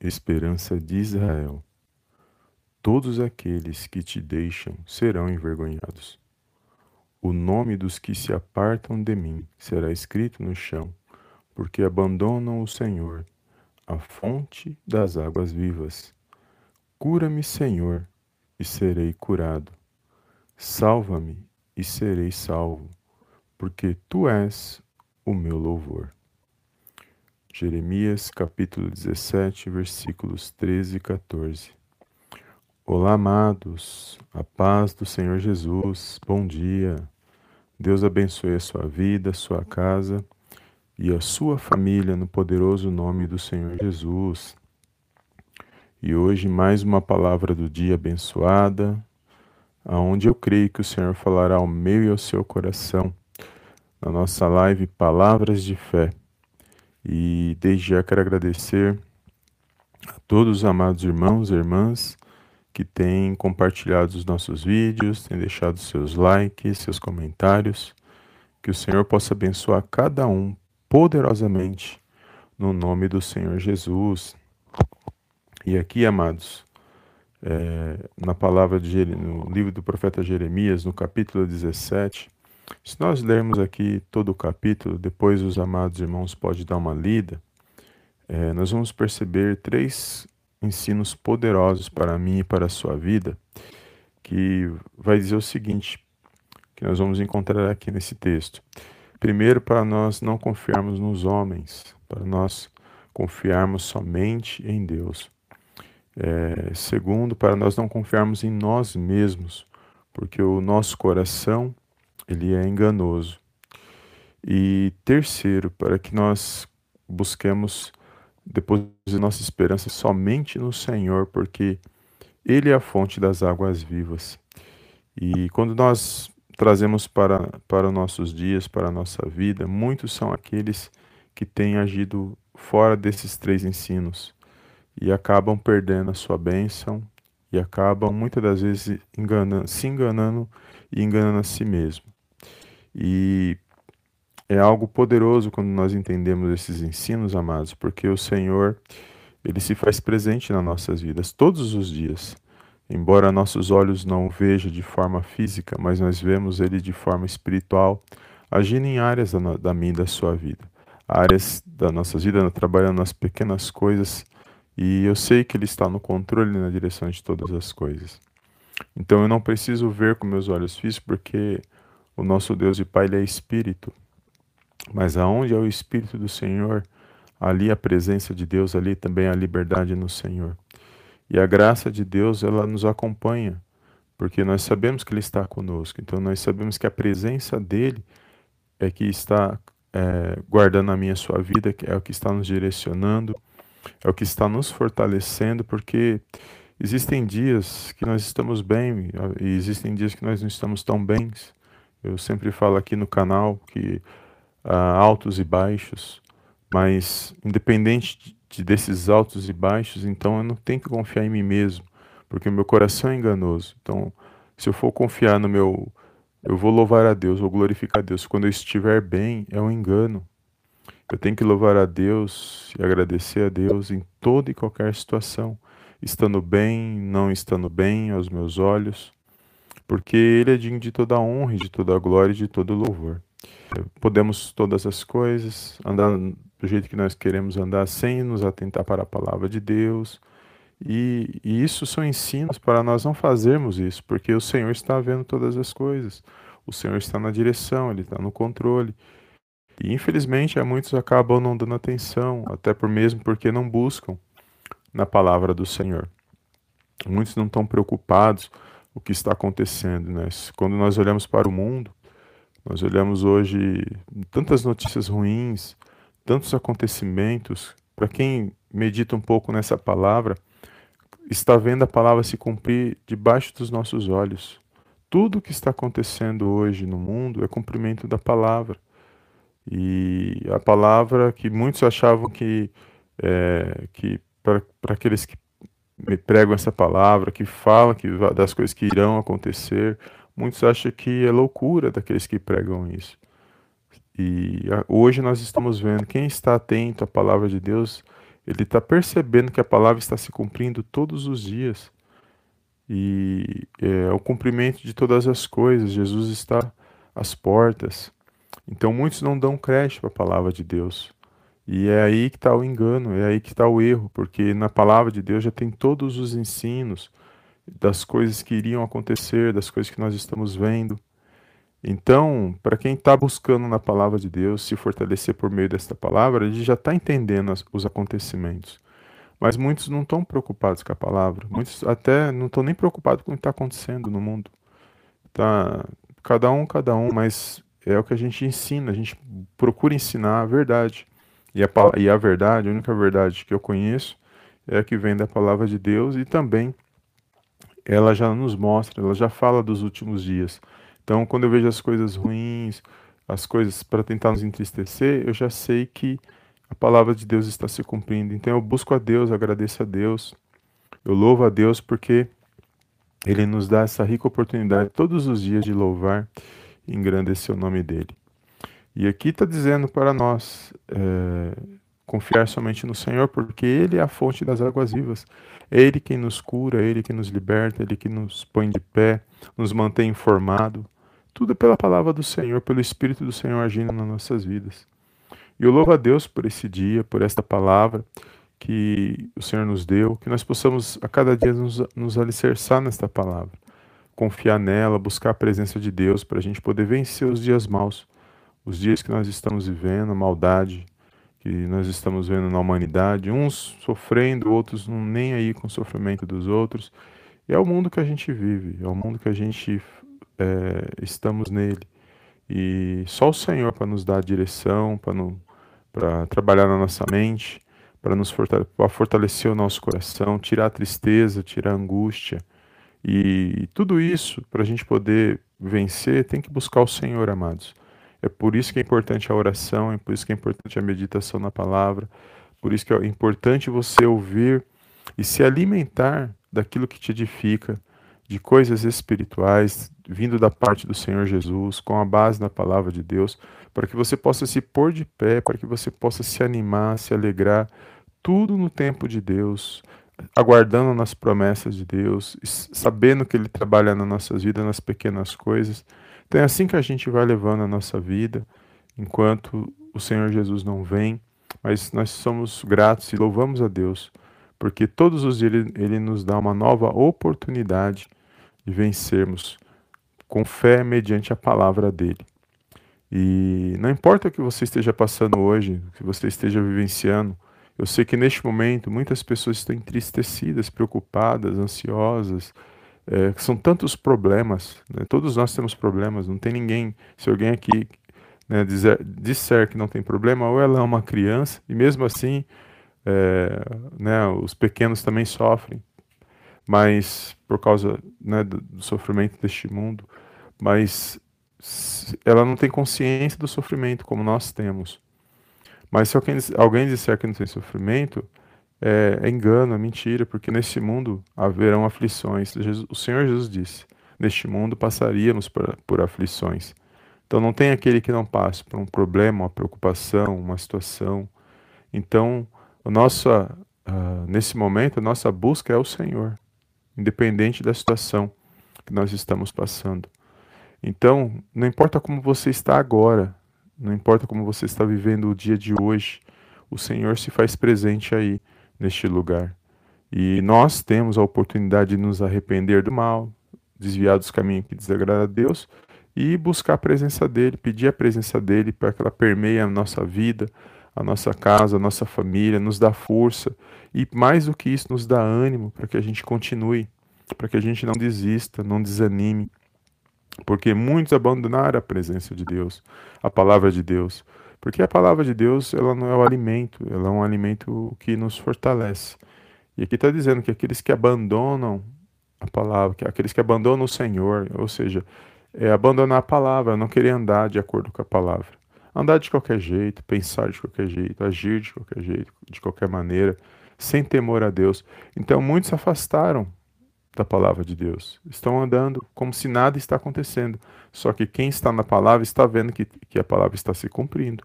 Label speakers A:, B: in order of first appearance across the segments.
A: esperança de Israel. Todos aqueles que te deixam serão envergonhados. O nome dos que se apartam de mim será escrito no chão, porque abandonam o Senhor, a fonte das águas vivas. Cura-me, Senhor, e serei curado. Salva-me e serei salvo, porque tu és o meu louvor. Jeremias capítulo 17, versículos 13 e 14. Olá, amados, a paz do Senhor Jesus, bom dia. Deus abençoe a sua vida, a sua casa e a sua família no poderoso nome do Senhor Jesus. E hoje mais uma palavra do dia abençoada, aonde eu creio que o Senhor falará ao meu e ao seu coração, na nossa live Palavras de Fé. E desde já quero agradecer a todos os amados irmãos e irmãs que têm compartilhado os nossos vídeos, têm deixado seus likes, seus comentários. Que o Senhor possa abençoar cada um poderosamente no nome do Senhor Jesus. E aqui, amados, é, na palavra de no livro do profeta Jeremias, no capítulo 17, se nós lermos aqui todo o capítulo, depois os amados irmãos podem dar uma lida, é, nós vamos perceber três ensinos poderosos para mim e para a sua vida, que vai dizer o seguinte, que nós vamos encontrar aqui nesse texto. Primeiro, para nós não confiarmos nos homens, para nós confiarmos somente em Deus. É, segundo, para nós não confiarmos em nós mesmos, porque o nosso coração ele é enganoso. E terceiro, para que nós busquemos depois de nossa esperança somente no Senhor, porque Ele é a fonte das águas vivas. E quando nós trazemos para, para os nossos dias, para a nossa vida, muitos são aqueles que têm agido fora desses três ensinos e acabam perdendo a sua bênção e acabam muitas das vezes enganando, se enganando e enganando a si mesmo. E é algo poderoso quando nós entendemos esses ensinos, amados, porque o Senhor, ele se faz presente nas nossas vidas todos os dias. Embora nossos olhos não vejam de forma física, mas nós vemos ele de forma espiritual, agindo em áreas da, da minha e da sua vida. Áreas da nossa vida, trabalhando nas pequenas coisas, e eu sei que ele está no controle na direção de todas as coisas. Então eu não preciso ver com meus olhos físicos, porque o nosso Deus e Pai ele é espírito. Mas aonde é o espírito do Senhor, ali a presença de Deus, ali também a liberdade no Senhor. E a graça de Deus, ela nos acompanha, porque nós sabemos que ele está conosco. Então nós sabemos que a presença dele é que está é, guardando a minha sua vida, é o que está nos direcionando, é o que está nos fortalecendo, porque existem dias que nós estamos bem e existem dias que nós não estamos tão bens. Eu sempre falo aqui no canal que há altos e baixos, mas independente de, desses altos e baixos, então eu não tenho que confiar em mim mesmo, porque o meu coração é enganoso. Então, se eu for confiar no meu. Eu vou louvar a Deus, vou glorificar a Deus. Quando eu estiver bem, é um engano. Eu tenho que louvar a Deus e agradecer a Deus em toda e qualquer situação, estando bem, não estando bem aos meus olhos porque Ele é digno de toda a honra, de toda a glória e de todo louvor. Podemos todas as coisas, andar do jeito que nós queremos andar, sem nos atentar para a palavra de Deus. E, e isso são ensinos para nós não fazermos isso, porque o Senhor está vendo todas as coisas. O Senhor está na direção, Ele está no controle. E infelizmente muitos acabam não dando atenção, até por mesmo porque não buscam na palavra do Senhor. Muitos não estão preocupados o que está acontecendo. Né? Quando nós olhamos para o mundo, nós olhamos hoje tantas notícias ruins, tantos acontecimentos. Para quem medita um pouco nessa palavra, está vendo a palavra se cumprir debaixo dos nossos olhos. Tudo o que está acontecendo hoje no mundo é cumprimento da palavra. E a palavra que muitos achavam que, é, que para aqueles que me pregam essa palavra, que fala que, das coisas que irão acontecer. Muitos acham que é loucura daqueles que pregam isso. E hoje nós estamos vendo quem está atento à palavra de Deus, ele está percebendo que a palavra está se cumprindo todos os dias. E é o cumprimento de todas as coisas. Jesus está às portas. Então muitos não dão crédito à palavra de Deus. E é aí que está o engano, é aí que está o erro, porque na palavra de Deus já tem todos os ensinos das coisas que iriam acontecer, das coisas que nós estamos vendo. Então, para quem está buscando na palavra de Deus se fortalecer por meio desta palavra, ele já está entendendo as, os acontecimentos. Mas muitos não estão preocupados com a palavra. Muitos até não estão nem preocupados com o que está acontecendo no mundo. Tá, cada um, cada um, mas é o que a gente ensina. A gente procura ensinar a verdade. E a, e a verdade, a única verdade que eu conheço, é a que vem da palavra de Deus e também ela já nos mostra, ela já fala dos últimos dias. Então, quando eu vejo as coisas ruins, as coisas para tentar nos entristecer, eu já sei que a palavra de Deus está se cumprindo. Então, eu busco a Deus, agradeço a Deus, eu louvo a Deus porque Ele nos dá essa rica oportunidade todos os dias de louvar e engrandecer o nome dEle. E aqui está dizendo para nós é, confiar somente no Senhor, porque Ele é a fonte das águas vivas. É Ele quem nos cura, é Ele quem nos liberta, é Ele que nos põe de pé, nos mantém informado. Tudo pela palavra do Senhor, pelo Espírito do Senhor agindo nas nossas vidas. E eu louvo a Deus por esse dia, por esta palavra que o Senhor nos deu, que nós possamos a cada dia nos, nos alicerçar nesta palavra, confiar nela, buscar a presença de Deus para a gente poder vencer os dias maus, os dias que nós estamos vivendo, a maldade que nós estamos vendo na humanidade, uns sofrendo, outros não nem aí com o sofrimento dos outros. E é o mundo que a gente vive, é o mundo que a gente é, estamos nele. E só o Senhor para nos dar direção, para trabalhar na nossa mente, para nos fortalecer, fortalecer o nosso coração, tirar a tristeza, tirar a angústia. E tudo isso, para a gente poder vencer, tem que buscar o Senhor, amados. É por isso que é importante a oração, é por isso que é importante a meditação na palavra, por isso que é importante você ouvir e se alimentar daquilo que te edifica, de coisas espirituais, vindo da parte do Senhor Jesus, com a base na palavra de Deus, para que você possa se pôr de pé, para que você possa se animar, se alegrar, tudo no tempo de Deus, aguardando nas promessas de Deus, sabendo que Ele trabalha nas nossas vidas, nas pequenas coisas. Então é assim que a gente vai levando a nossa vida, enquanto o Senhor Jesus não vem, mas nós somos gratos e louvamos a Deus, porque todos os dias Ele, ele nos dá uma nova oportunidade e vencermos com fé mediante a palavra dele. E não importa o que você esteja passando hoje, o que você esteja vivenciando, eu sei que neste momento muitas pessoas estão entristecidas, preocupadas, ansiosas, é, são tantos problemas, né? todos nós temos problemas, não tem ninguém, se alguém aqui né, dizer, disser que não tem problema, ou ela é uma criança, e mesmo assim é, né, os pequenos também sofrem, mas por causa né, do, do, sofrimento deste mundo, mas ela não tem consciência do sofrimento como nós temos. Mas se alguém, alguém disser que não tem sofrimento, é, é engano, é mentira, porque neste mundo haverão aflições. Jesus, o Senhor Jesus disse: neste mundo passaríamos por, por aflições. Então não tem aquele que não passe por um problema, uma preocupação, uma situação. Então, a nossa, uh, nesse momento, a nossa busca é o Senhor independente da situação que nós estamos passando. Então, não importa como você está agora, não importa como você está vivendo o dia de hoje, o Senhor se faz presente aí neste lugar. E nós temos a oportunidade de nos arrepender do mal, desviar dos caminhos que desagradam a Deus e buscar a presença dele, pedir a presença dele para que ela permeie a nossa vida, a nossa casa, a nossa família, nos dá força e mais do que isso, nos dá ânimo para que a gente continue, para que a gente não desista, não desanime, porque muitos abandonaram a presença de Deus, a palavra de Deus, porque a palavra de Deus ela não é o alimento, ela é um alimento que nos fortalece. E aqui está dizendo que aqueles que abandonam a palavra, que aqueles que abandonam o Senhor, ou seja, é abandonar a palavra, não querer andar de acordo com a palavra andar de qualquer jeito, pensar de qualquer jeito, agir de qualquer jeito, de qualquer maneira, sem temor a Deus. Então muitos se afastaram da palavra de Deus. Estão andando como se nada está acontecendo. Só que quem está na palavra está vendo que, que a palavra está se cumprindo.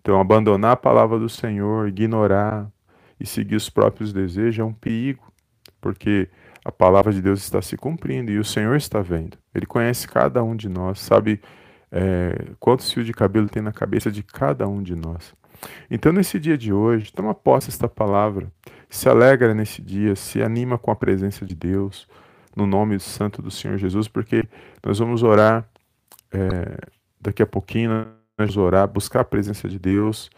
A: Então abandonar a palavra do Senhor, ignorar, e seguir os próprios desejos é um perigo, porque a palavra de Deus está se cumprindo e o Senhor está vendo. Ele conhece cada um de nós, sabe é, quantos fios de cabelo tem na cabeça de cada um de nós. Então, nesse dia de hoje, toma posse esta palavra, se alegra nesse dia, se anima com a presença de Deus, no nome santo do Senhor Jesus, porque nós vamos orar é, daqui a pouquinho, orar, buscar a presença de Deus,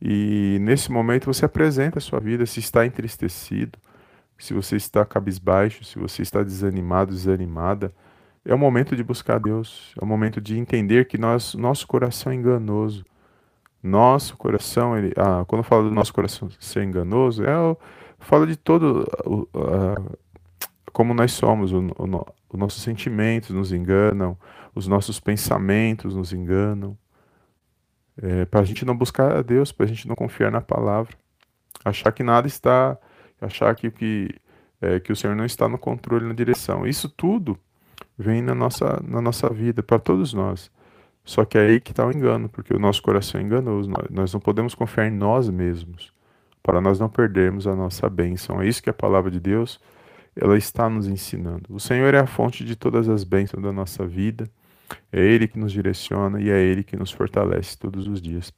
A: e nesse momento você apresenta a sua vida, se está entristecido, se você está cabisbaixo, se você está desanimado, desanimada, é o momento de buscar Deus, é o momento de entender que nós, nosso coração é enganoso. Nosso coração, ele, ah, quando eu falo do nosso coração ser enganoso, é falo de todo como nós somos, o, o, os nossos sentimentos nos enganam, os nossos pensamentos nos enganam. É, para a gente não buscar a Deus, para a gente não confiar na palavra, achar que nada está achar que, que, é, que o Senhor não está no controle, na direção. Isso tudo vem na nossa, na nossa vida, para todos nós. Só que é aí que está o engano, porque o nosso coração é enganoso. Nós, não podemos confiar em nós mesmos, para nós não perdermos a nossa bênção. É isso que a palavra de Deus ela está nos ensinando. O Senhor é a fonte de todas as bênçãos da nossa vida. É Ele que nos direciona e é Ele que nos fortalece todos os dias.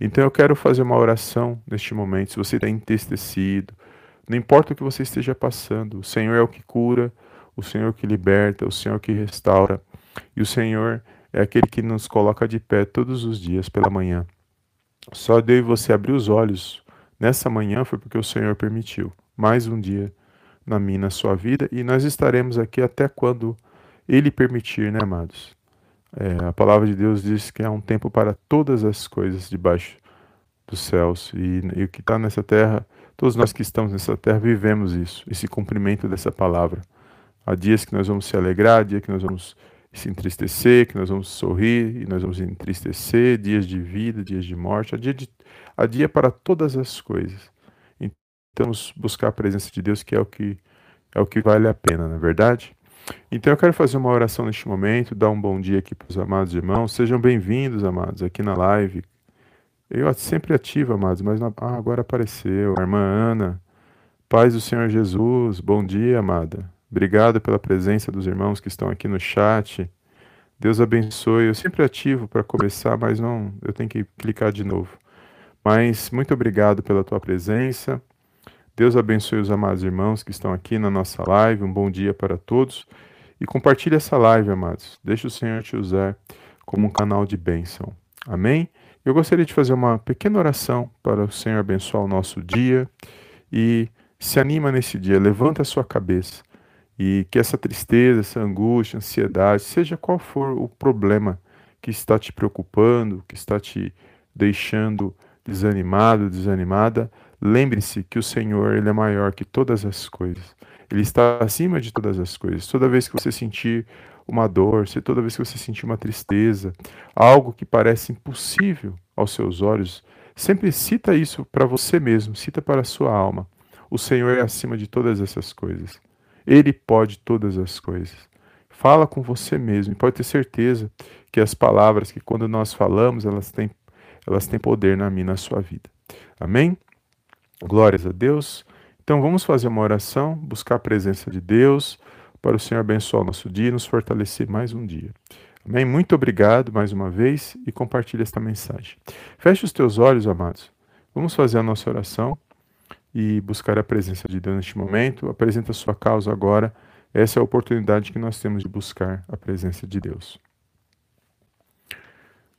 A: Então eu quero fazer uma oração neste momento. Se você está entristecido, não importa o que você esteja passando, o Senhor é o que cura, o Senhor que liberta, o Senhor que restaura. E o Senhor é aquele que nos coloca de pé todos os dias pela manhã. Só deu você abrir os olhos nessa manhã foi porque o Senhor permitiu. Mais um dia na minha na sua vida e nós estaremos aqui até quando Ele permitir, né, amados? É, a palavra de Deus diz que há um tempo para todas as coisas debaixo dos céus e, e o que está nessa terra Todos nós que estamos nessa terra vivemos isso, esse cumprimento dessa palavra. Há dias que nós vamos se alegrar, dias que nós vamos se entristecer, que nós vamos sorrir e nós vamos entristecer, dias de vida, dias de morte, há dia, de, há dia para todas as coisas. Então, buscar a presença de Deus, que é o que é o que vale a pena, não é verdade? Então eu quero fazer uma oração neste momento, dar um bom dia aqui para os amados irmãos. Sejam bem-vindos, amados, aqui na live. Eu sempre ativo, amados, mas não... ah, agora apareceu. A irmã Ana, paz do Senhor Jesus, bom dia, amada. Obrigado pela presença dos irmãos que estão aqui no chat. Deus abençoe. Eu sempre ativo para começar, mas não, eu tenho que clicar de novo. Mas muito obrigado pela tua presença. Deus abençoe os amados irmãos que estão aqui na nossa live. Um bom dia para todos. E compartilhe essa live, amados. Deixa o Senhor te usar como um canal de bênção. Amém? Eu gostaria de fazer uma pequena oração para o Senhor abençoar o nosso dia e se anima nesse dia, levanta a sua cabeça e que essa tristeza, essa angústia, ansiedade, seja qual for o problema que está te preocupando, que está te deixando desanimado, desanimada, lembre-se que o Senhor ele é maior que todas as coisas. Ele está acima de todas as coisas. Toda vez que você sentir uma dor, se toda vez que você sentir uma tristeza, algo que parece impossível aos seus olhos, sempre cita isso para você mesmo, cita para a sua alma. O Senhor é acima de todas essas coisas. Ele pode todas as coisas. Fala com você mesmo e pode ter certeza que as palavras que quando nós falamos, elas têm, elas têm poder na minha, na sua vida. Amém? Glórias a Deus. Então vamos fazer uma oração, buscar a presença de Deus, para o Senhor abençoar o nosso dia e nos fortalecer mais um dia. Amém? Muito obrigado mais uma vez e compartilhe esta mensagem. Feche os teus olhos, amados. Vamos fazer a nossa oração e buscar a presença de Deus neste momento. Apresenta a sua causa agora. Essa é a oportunidade que nós temos de buscar a presença de Deus.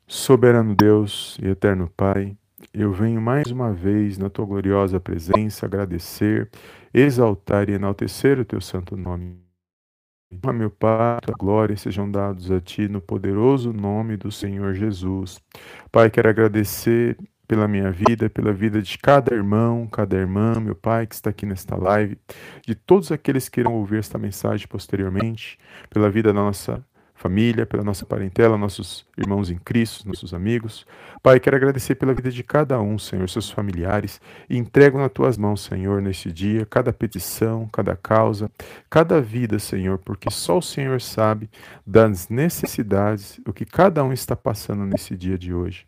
A: Soberano Deus e eterno Pai, eu venho mais uma vez na tua gloriosa presença agradecer, exaltar e enaltecer o teu santo nome. A meu Pai, a glória sejam dados a Ti no poderoso nome do Senhor Jesus. Pai, quero agradecer pela minha vida, pela vida de cada irmão, cada irmã, meu Pai, que está aqui nesta live, de todos aqueles que irão ouvir esta mensagem posteriormente, pela vida da nossa família, pela nossa parentela, nossos irmãos em Cristo, nossos amigos. Pai, quero agradecer pela vida de cada um, Senhor, seus familiares, e entrego nas tuas mãos, Senhor, neste dia, cada petição, cada causa, cada vida, Senhor, porque só o Senhor sabe das necessidades, o que cada um está passando nesse dia de hoje.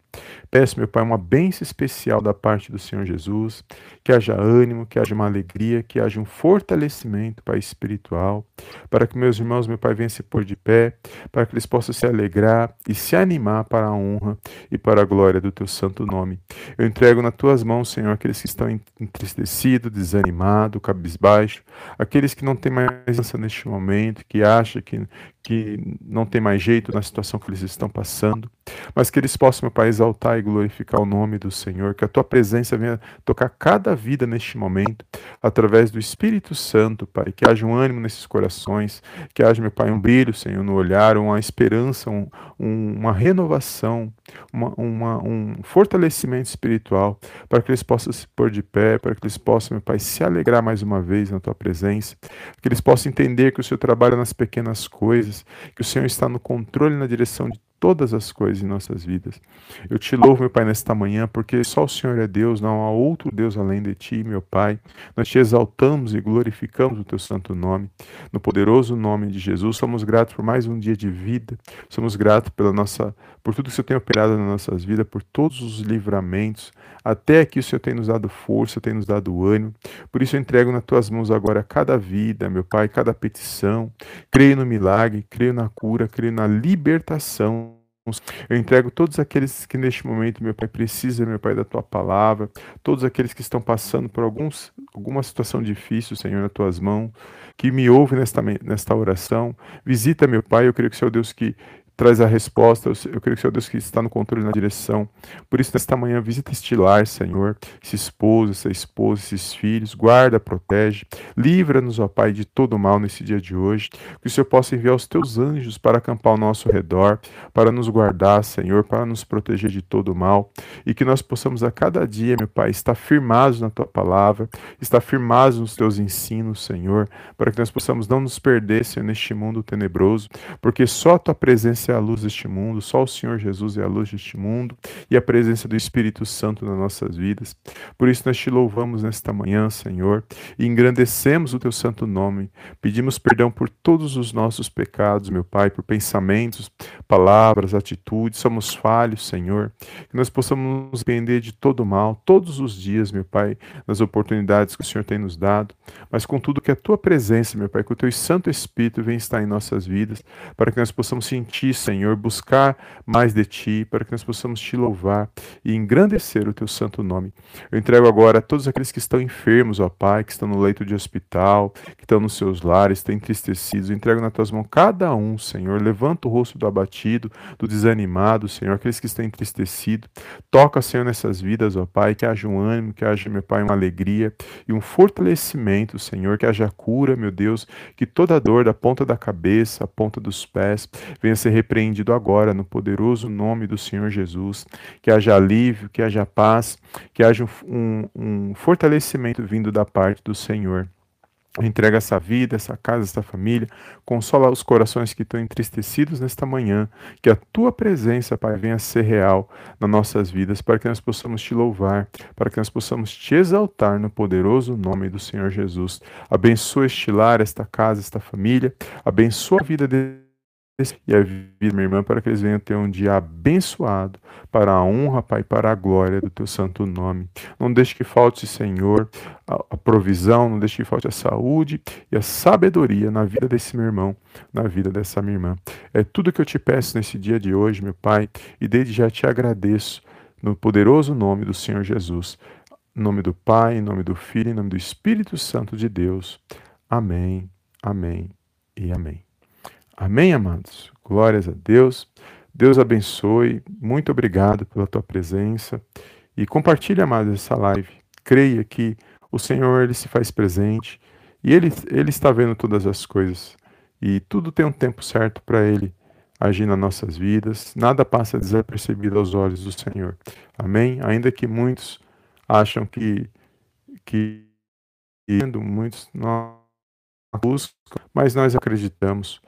A: Peço, meu Pai, uma bênção especial da parte do Senhor Jesus, que haja ânimo, que haja uma alegria, que haja um fortalecimento, Pai, espiritual, para que meus irmãos, meu Pai, venham se pôr de pé, para que eles possam se alegrar e se animar para a honra e para a glória do Teu santo nome. Eu entrego nas Tuas mãos, Senhor, aqueles que estão entristecidos, desanimados, cabisbaixo, aqueles que não têm mais esperança neste momento, que acham que, que não tem mais jeito na situação que eles estão passando, mas que eles possam, meu Pai, exaltar e glorificar o nome do Senhor, que a tua presença venha tocar cada vida neste momento, através do Espírito Santo, Pai, que haja um ânimo nesses corações, que haja, meu Pai, um brilho, Senhor, no olhar, uma esperança, um, um, uma renovação, uma, uma, um fortalecimento espiritual, para que eles possam se pôr de pé, para que eles possam, meu Pai, se alegrar mais uma vez na tua presença, que eles possam entender que o Senhor trabalha nas pequenas coisas, que o Senhor está no controle na direção de todas as coisas em nossas vidas. Eu te louvo, meu Pai, nesta manhã, porque só o Senhor é Deus, não há outro Deus além de ti, meu Pai. Nós te exaltamos e glorificamos o teu santo nome. No poderoso nome de Jesus, somos gratos por mais um dia de vida. Somos gratos pela nossa por tudo que o Senhor tem operado nas nossas vidas, por todos os livramentos. Até aqui o Senhor tem nos dado força, tem nos dado ânimo. Por isso eu entrego nas tuas mãos agora cada vida, meu Pai, cada petição. Creio no milagre, creio na cura, creio na libertação eu entrego todos aqueles que neste momento, meu Pai, precisam, meu Pai, da tua palavra, todos aqueles que estão passando por alguns, alguma situação difícil, Senhor, nas tuas mãos, que me ouve nesta, nesta oração. Visita, meu Pai, eu creio que o Senhor Deus que traz a resposta. Eu creio que o Senhor Deus que está no controle na direção. Por isso, nesta manhã, visita este lar, Senhor, esse esposo, essa esposa, esses filhos, guarda, protege, livra-nos, ó Pai, de todo mal nesse dia de hoje. Que o Senhor possa enviar os teus anjos para acampar ao nosso redor, para nos guardar, Senhor, para nos proteger de todo mal. E que nós possamos a cada dia, meu Pai, estar firmados na tua palavra, estar firmados nos teus ensinos, Senhor, para que nós possamos não nos perder, Senhor, neste mundo tenebroso, porque só a tua presença é a luz deste mundo, só o Senhor Jesus é a luz deste mundo e a presença do Espírito Santo nas nossas vidas. Por isso nós te louvamos nesta manhã, Senhor, e engrandecemos o teu santo nome. Pedimos perdão por todos os nossos pecados, meu Pai, por pensamentos, palavras, atitudes. Somos falhos, Senhor. Que nós possamos nos depender de todo mal todos os dias, meu Pai, nas oportunidades que o Senhor tem nos dado, mas contudo que a tua presença, meu Pai, que o teu Santo Espírito venha estar em nossas vidas, para que nós possamos sentir Senhor, buscar mais de Ti, para que nós possamos Te louvar e engrandecer o Teu santo nome. Eu entrego agora a todos aqueles que estão enfermos, ó Pai, que estão no leito de hospital, que estão nos seus lares, estão entristecidos. Eu entrego nas Tuas mãos cada um, Senhor. Levanta o rosto do abatido, do desanimado, Senhor, aqueles que estão entristecidos. Toca, Senhor, nessas vidas, ó Pai, que haja um ânimo, que haja, meu Pai, uma alegria e um fortalecimento, Senhor, que haja cura, meu Deus, que toda dor da ponta da cabeça, a ponta dos pés, venha ser repreendido agora no poderoso nome do Senhor Jesus. Que haja alívio, que haja paz, que haja um, um fortalecimento vindo da parte do Senhor. Entrega essa vida, essa casa, essa família, consola os corações que estão entristecidos nesta manhã, que a tua presença, Pai, venha ser real nas nossas vidas, para que nós possamos te louvar, para que nós possamos te exaltar no poderoso nome do Senhor Jesus. Abençoa este lar, esta casa, esta família, abençoa a vida de e a vida, minha irmã, para que eles venham ter um dia abençoado, para a honra, Pai, para a glória do teu santo nome. Não deixe que falte, Senhor, a, provisão, não deixe que falte a saúde e a sabedoria na vida desse meu irmão, na vida dessa minha irmã. É tudo que eu te peço nesse dia de hoje, meu Pai, e desde já te agradeço no poderoso nome do Senhor Jesus. Em nome do Pai, em nome do Filho, em nome do Espírito Santo de Deus. Amém, amém e amém. Amém, amados? Glórias a Deus. Deus abençoe. Muito obrigado pela tua presença. E compartilhe, amados, essa live. Creia que o Senhor ele se faz presente e ele, ele está vendo todas as coisas. E tudo tem um tempo certo para ele agir nas nossas vidas. Nada passa desapercebido aos olhos do Senhor. Amém? Ainda que muitos acham que que muitos não buscam, mas nós acreditamos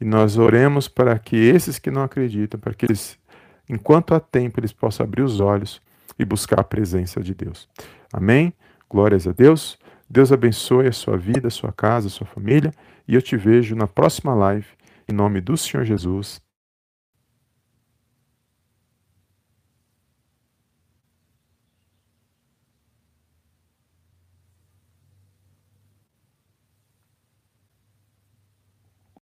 A: e nós oremos para que esses que não acreditam, para que eles, enquanto há tempo, eles possam abrir os olhos e buscar a presença de Deus. Amém? Glórias a Deus. Deus abençoe a sua vida, a sua casa, a sua família. E eu te vejo na próxima live. Em nome do Senhor Jesus.